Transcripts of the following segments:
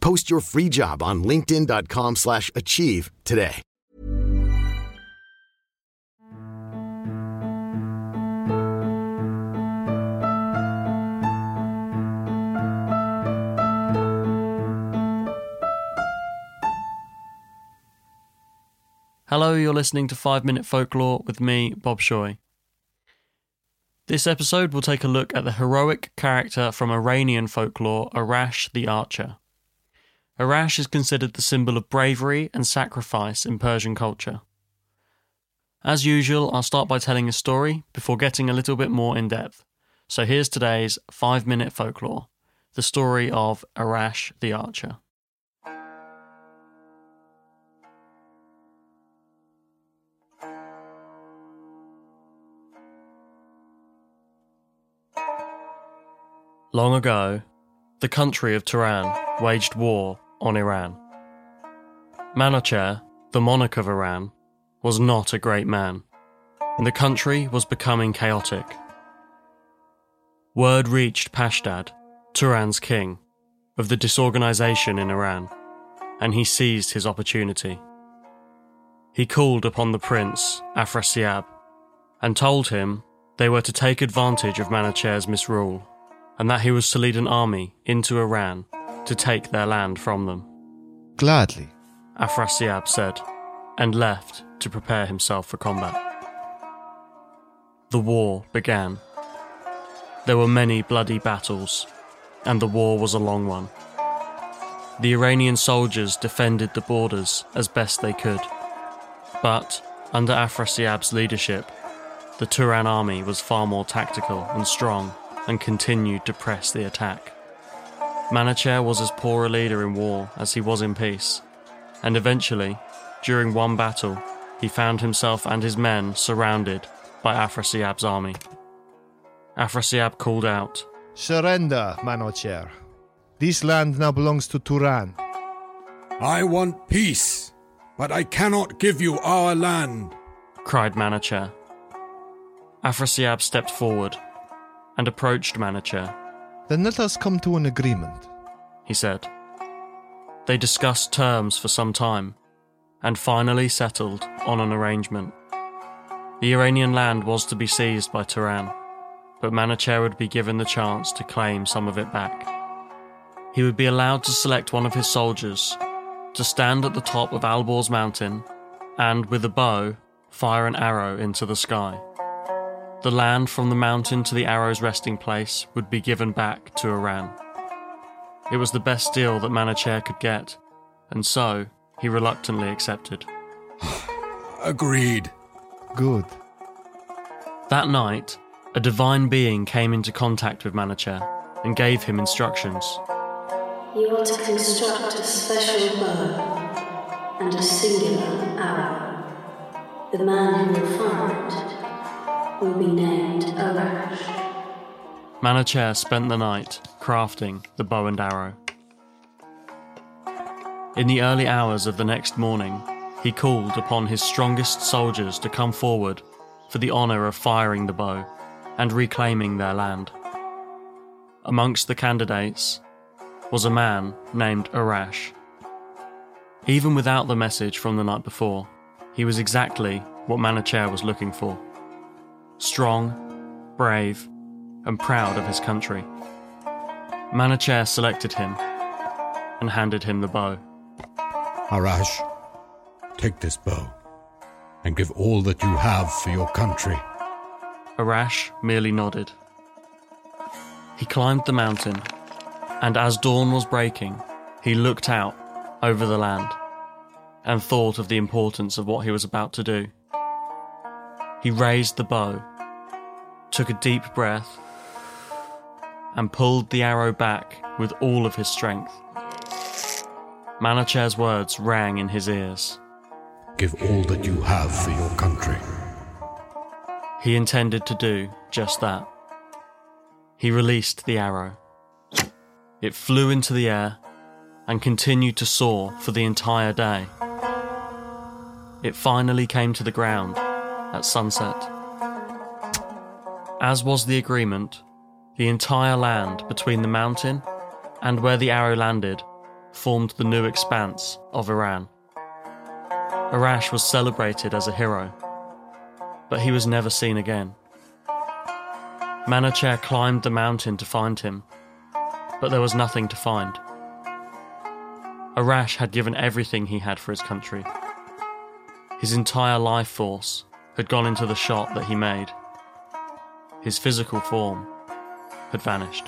Post your free job on linkedin.com/achieve slash achieve today. Hello, you're listening to 5 Minute Folklore with me, Bob Shoy. This episode will take a look at the heroic character from Iranian folklore, Arash the Archer. Arash is considered the symbol of bravery and sacrifice in Persian culture. As usual, I'll start by telling a story before getting a little bit more in depth. So here's today's 5 Minute Folklore the story of Arash the Archer. Long ago, the country of Turan waged war on Iran. Manocher, the monarch of Iran, was not a great man, and the country was becoming chaotic. Word reached Pashdad, Turan's king, of the disorganization in Iran, and he seized his opportunity. He called upon the prince, Afrasiab, and told him they were to take advantage of Manocher's misrule and that he was to lead an army into Iran to take their land from them. Gladly. Afrasiab said, and left to prepare himself for combat. The war began. There were many bloody battles, and the war was a long one. The Iranian soldiers defended the borders as best they could, but under Afrasiab's leadership, the Turan army was far more tactical and strong and continued to press the attack. Manacher was as poor a leader in war as he was in peace, and eventually, during one battle, he found himself and his men surrounded by Afrasiab's army. Afrasiab called out, Surrender, Manocher. This land now belongs to Turan. I want peace, but I cannot give you our land. cried Manacher. Afrasiab stepped forward and approached Manacher. Then let us come to an agreement. He said. They discussed terms for some time and finally settled on an arrangement. The Iranian land was to be seized by Turan, but Manacher would be given the chance to claim some of it back. He would be allowed to select one of his soldiers to stand at the top of Alborz mountain and, with a bow, fire an arrow into the sky. The land from the mountain to the arrow's resting place would be given back to Iran. It was the best deal that Manacher could get, and so he reluctantly accepted. Agreed. Good. That night, a divine being came into contact with Manacher and gave him instructions. You are to construct a special bow and a singular arrow. The man who will fire it will be named Arash. Manacher spent the night crafting the bow and arrow. In the early hours of the next morning, he called upon his strongest soldiers to come forward for the honour of firing the bow and reclaiming their land. Amongst the candidates was a man named Arash. Even without the message from the night before, he was exactly what Manacher was looking for strong, brave, and proud of his country. Manacher selected him and handed him the bow. Arash, Take this bow and give all that you have for your country. Arash merely nodded. He climbed the mountain, and as dawn was breaking, he looked out over the land and thought of the importance of what he was about to do. He raised the bow, took a deep breath, and pulled the arrow back with all of his strength. Manacher's words rang in his ears. Give all that you have for your country. He intended to do just that. He released the arrow. It flew into the air and continued to soar for the entire day. It finally came to the ground at sunset. As was the agreement, the entire land between the mountain and where the arrow landed formed the new expanse of Iran. Arash was celebrated as a hero, but he was never seen again. Manacher climbed the mountain to find him, but there was nothing to find. Arash had given everything he had for his country. His entire life force had gone into the shot that he made. His physical form had vanished.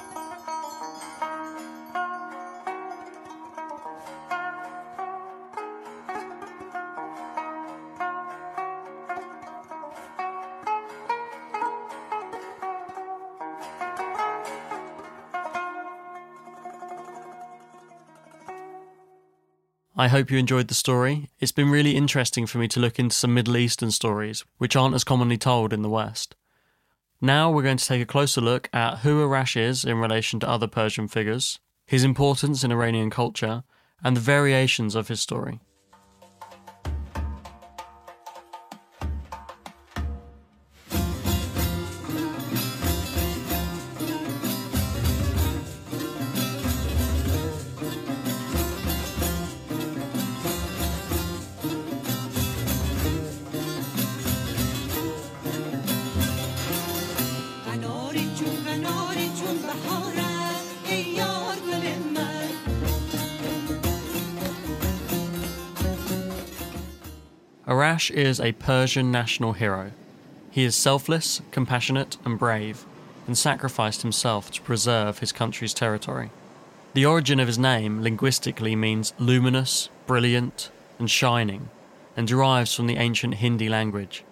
I hope you enjoyed the story. It's been really interesting for me to look into some Middle Eastern stories, which aren't as commonly told in the West. Now we're going to take a closer look at who Arash is in relation to other Persian figures, his importance in Iranian culture, and the variations of his story. Arash is a Persian national hero. He is selfless, compassionate, and brave, and sacrificed himself to preserve his country's territory. The origin of his name linguistically means luminous, brilliant, and shining, and derives from the ancient Hindi language.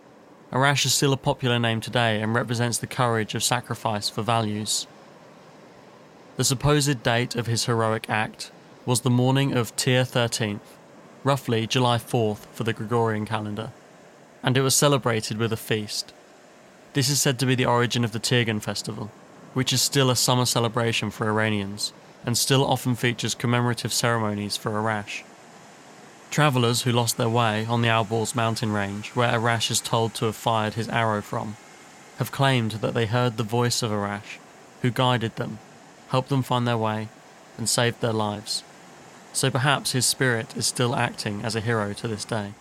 Arash is still a popular name today and represents the courage of sacrifice for values. The supposed date of his heroic act was the morning of Tir 13th, roughly July 4th for the Gregorian calendar, and it was celebrated with a feast. This is said to be the origin of the Tirgan festival, which is still a summer celebration for Iranians and still often features commemorative ceremonies for Arash. Travellers who lost their way on the Alborz mountain range, where Arash is told to have fired his arrow from, have claimed that they heard the voice of Arash, who guided them, helped them find their way, and saved their lives. So perhaps his spirit is still acting as a hero to this day.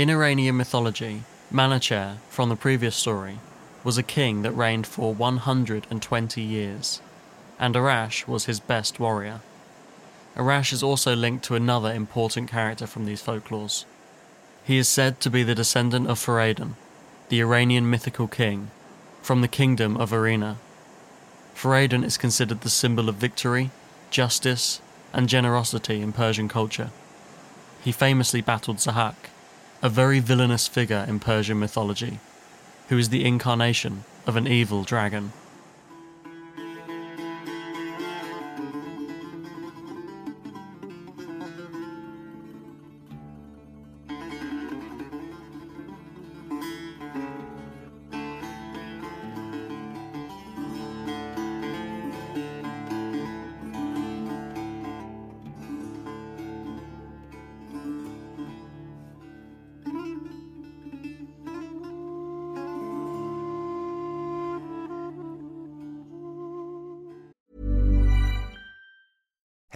In Iranian mythology, Manacher, from the previous story, was a king that reigned for 120 years, and Arash was his best warrior. Arash is also linked to another important character from these folklores. He is said to be the descendant of Faradon, the Iranian mythical king, from the kingdom of Arena. Faradon is considered the symbol of victory, justice, and generosity in Persian culture. He famously battled Zahak, a very villainous figure in Persian mythology, who is the incarnation of an evil dragon.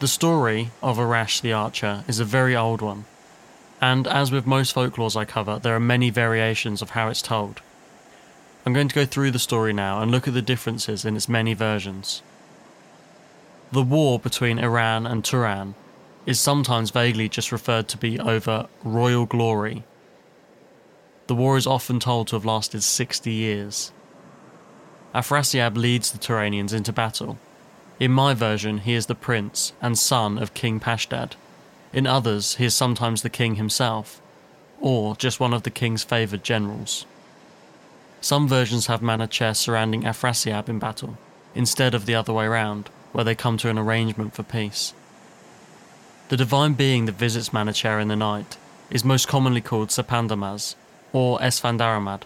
The story of Arash the Archer is a very old one, and as with most folklores I cover, there are many variations of how it's told. I'm going to go through the story now and look at the differences in its many versions. The war between Iran and Turan is sometimes vaguely just referred to be over royal glory. The war is often told to have lasted 60 years. Afrasiab leads the Turanians into battle. In my version, he is the prince and son of King Pashdad. In others, he is sometimes the king himself, or just one of the king's favoured generals. Some versions have Manacher surrounding Afrasiab in battle, instead of the other way round, where they come to an arrangement for peace. The divine being that visits Manacher in the night is most commonly called Sapandamaz, or Esfandaramad,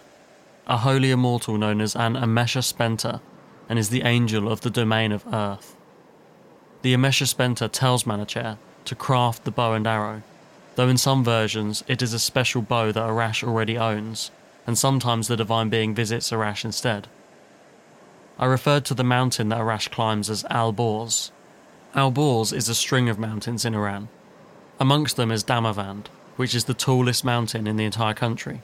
a holy immortal known as an Amesha Spenta, and is the angel of the domain of earth. The Amesha Spenta tells Manacher to craft the bow and arrow, though in some versions it is a special bow that Arash already owns, and sometimes the divine being visits Arash instead. I referred to the mountain that Arash climbs as Alborz. Al Borz is a string of mountains in Iran. Amongst them is Damavand, which is the tallest mountain in the entire country.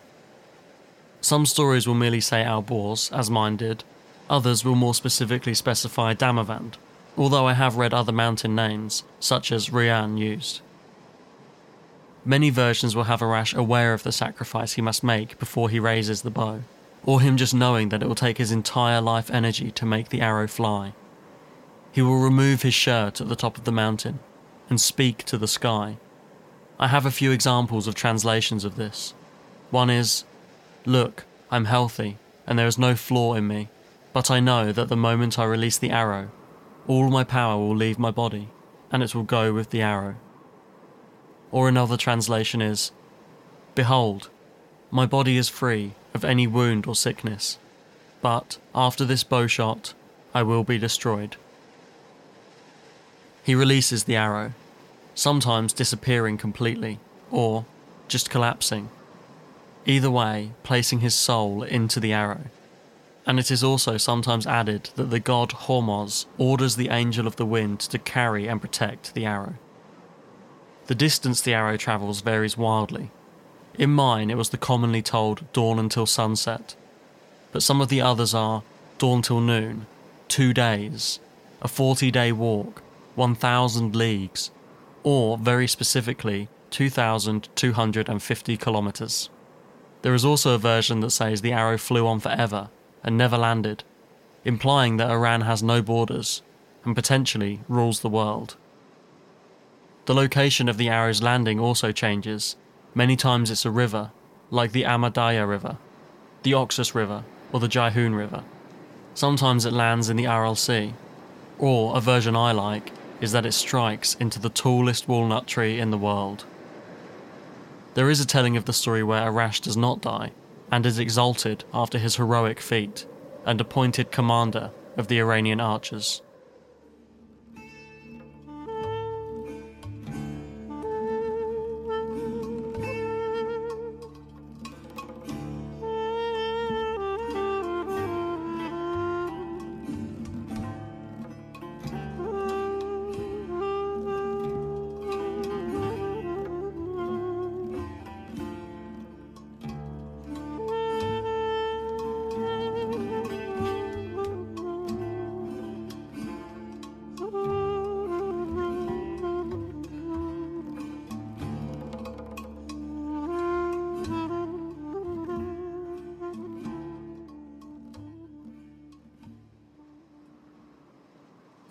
Some stories will merely say Alborz, as mine did, others will more specifically specify Damavand, although I have read other mountain names, such as Rian, used. Many versions will have Arash aware of the sacrifice he must make before he raises the bow, or him just knowing that it will take his entire life energy to make the arrow fly. He will remove his shirt at the top of the mountain and speak to the sky. I have a few examples of translations of this. One is, Look, I'm healthy, and there is no flaw in me, but I know that the moment I release the arrow, all my power will leave my body, and it will go with the arrow. Or another translation is, Behold, my body is free of any wound or sickness, but after this bow shot, I will be destroyed. He releases the arrow, sometimes disappearing completely, or just collapsing. Either way, placing his soul into the arrow. And it is also sometimes added that the god Hormoz orders the angel of the wind to carry and protect the arrow. The distance the arrow travels varies wildly. In mine, it was the commonly told dawn until sunset, but some of the others are dawn till noon, two days, a 40 day walk, 1,000 leagues, or very specifically, 2,250 kilometres. There is also a version that says the arrow flew on forever and never landed, implying that Iran has no borders and potentially rules the world. The location of the arrow's landing also changes. Many times it's a river, like the Amu Darya River, the Oxus River, or the Jaihoon River. Sometimes it lands in the Aral Sea, or a version I like is that it strikes into the tallest walnut tree in the world. There is a telling of the story where Arash does not die and is exalted after his heroic feat, and appointed commander of the Iranian archers.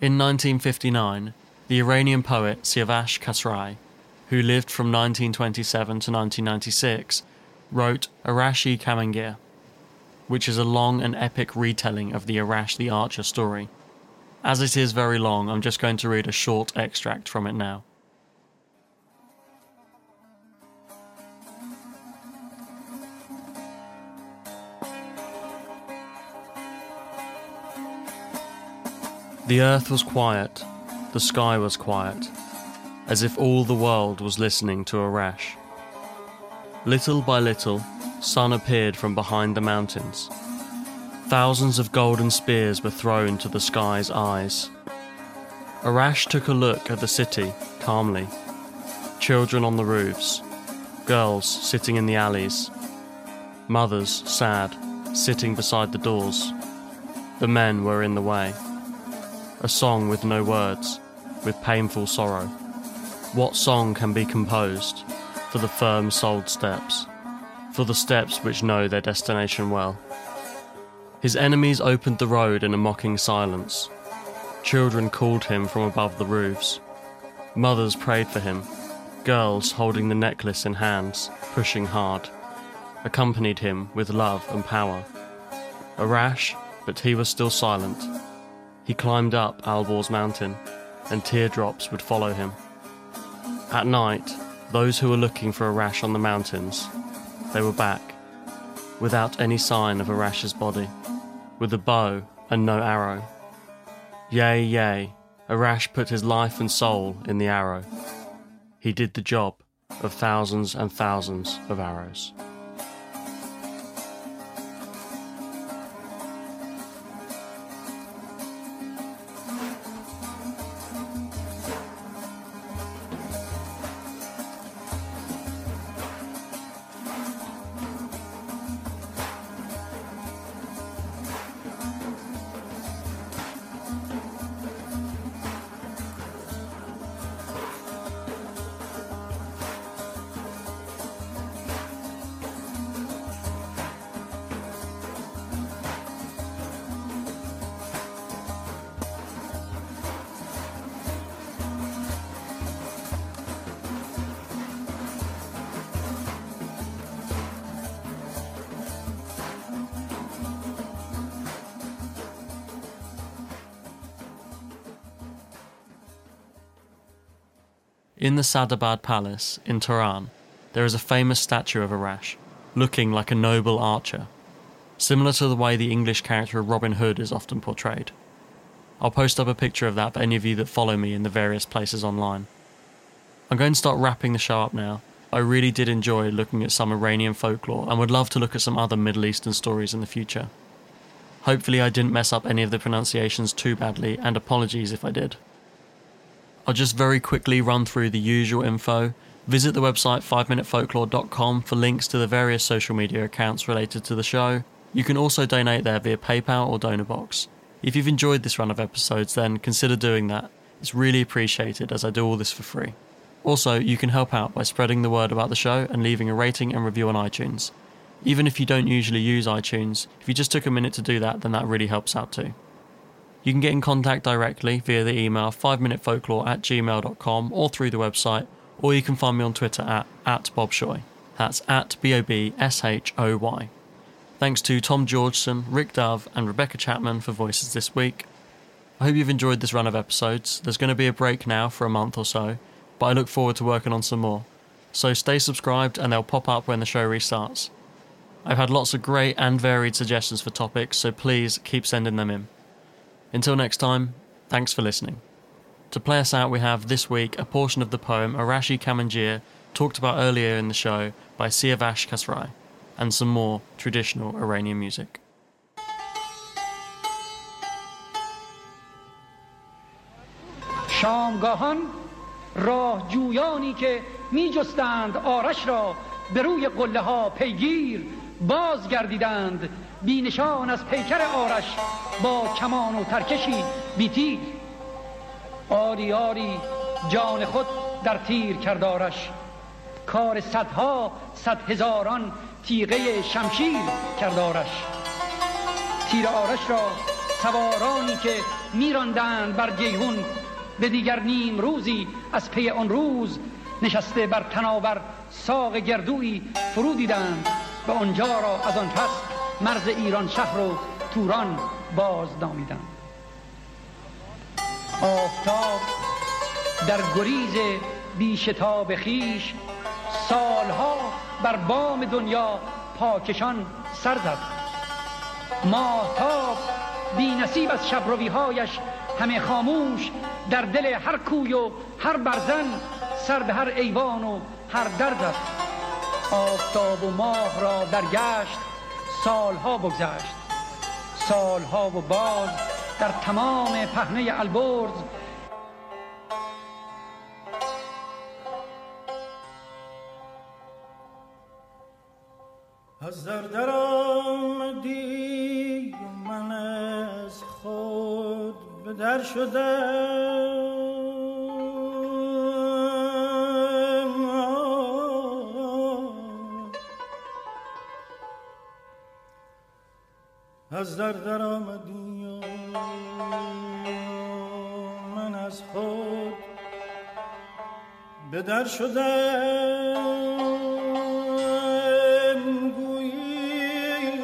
In 1959, the Iranian poet Siavash Kasrai, who lived from 1927 to 1996, wrote Arashi Kamangir, which is a long and epic retelling of the Arash the Archer story. As it is very long, I'm just going to read a short extract from it now. The earth was quiet, the sky was quiet, as if all the world was listening to a Arash. Little by little, sun appeared from behind the mountains. Thousands of golden spears were thrown to the sky's eyes. Arash took a look at the city calmly. Children on the roofs, girls sitting in the alleys, mothers sad, sitting beside the doors. The men were in the way a song with no words, with painful sorrow. What song can be composed for the firm soled steps, for the steps which know their destination well? His enemies opened the road in a mocking silence. Children called him from above the roofs. Mothers prayed for him. Girls, holding the necklace in hands, pushing hard, accompanied him with love and power. Arash, but he was still silent. He climbed up Alborz mountain, and teardrops would follow him. At night, those who were looking for Arash on the mountains, they were back, without any sign of Arash's body, with a bow and no arrow. Yea, yea, Arash put his life and soul in the arrow. He did the job of thousands and thousands of arrows. In the Sadabad Palace in Tehran, there is a famous statue of Arash, looking like a noble archer, similar to the way the English character of Robin Hood is often portrayed. I'll post up a picture of that for any of you that follow me in the various places online. I'm going to start wrapping the show up now. I really did enjoy looking at some Iranian folklore and would love to look at some other Middle Eastern stories in the future. Hopefully, I didn't mess up any of the pronunciations too badly, and apologies if I did. I'll just very quickly run through the usual info. Visit the website 5minutefolklore.com for links to the various social media accounts related to the show. You can also donate there via PayPal or Donorbox. If you've enjoyed this run of episodes, then consider doing that. It's really appreciated as I do all this for free. Also, you can help out by spreading the word about the show and leaving a rating and review on iTunes. Even if you don't usually use iTunes, if you just took a minute to do that, then that really helps out too. You can get in contact directly via the email 5minutefolklore at gmail.com or through the website, or you can find me on Twitter at, at Bob Shoy. That's at B O B S H O Y. Thanks to Tom Georgeson, Rick Dove, and Rebecca Chapman for voices this week. I hope you've enjoyed this run of episodes. There's going to be a break now for a month or so, but I look forward to working on some more. So stay subscribed and they'll pop up when the show restarts. I've had lots of great and varied suggestions for topics, so please keep sending them in. Until next time, thanks for listening. To play us out, we have this week a portion of the poem Arashi Kamangir, talked about earlier in the show by Siavash Kasrai, and some more traditional Iranian music. شامگاهان راه جویانی که می جستند آرش را به روی قله ها پیگیر باز گردیدند بینشان از پیکر آرش با کمان و ترکشی بیتیر آری آری جان خود در تیر کرد آرش. کار صدها صد هزاران تیغه شمشیر کرد آرش. تیر آرش را سوارانی که میراندند بر جیهون به دیگر نیم روزی از پی آن روز نشسته بر تناور ساق گردوی فرو دیدند و آنجا را از آن پس مرز ایران شهر و توران باز نامیدند آفتاب در گریز بیشتاب خیش سالها بر بام دنیا پاکشان سر زد. ماهتاب بی نصیب از شبرویهایش همه خاموش در دل هر کوی و هر برزن سر به هر ایوان و هر در زد. آفتاب و ماه را در گشت سالها بگذشت. سالها و باز در تمام پهنه البرز از در در آمدی و من از خود به در شدم. از در در آمدی و من از خود به در شدم. گویی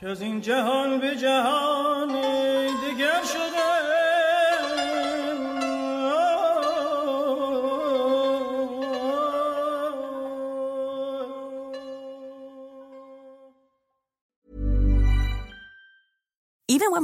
که از این جهان به جهان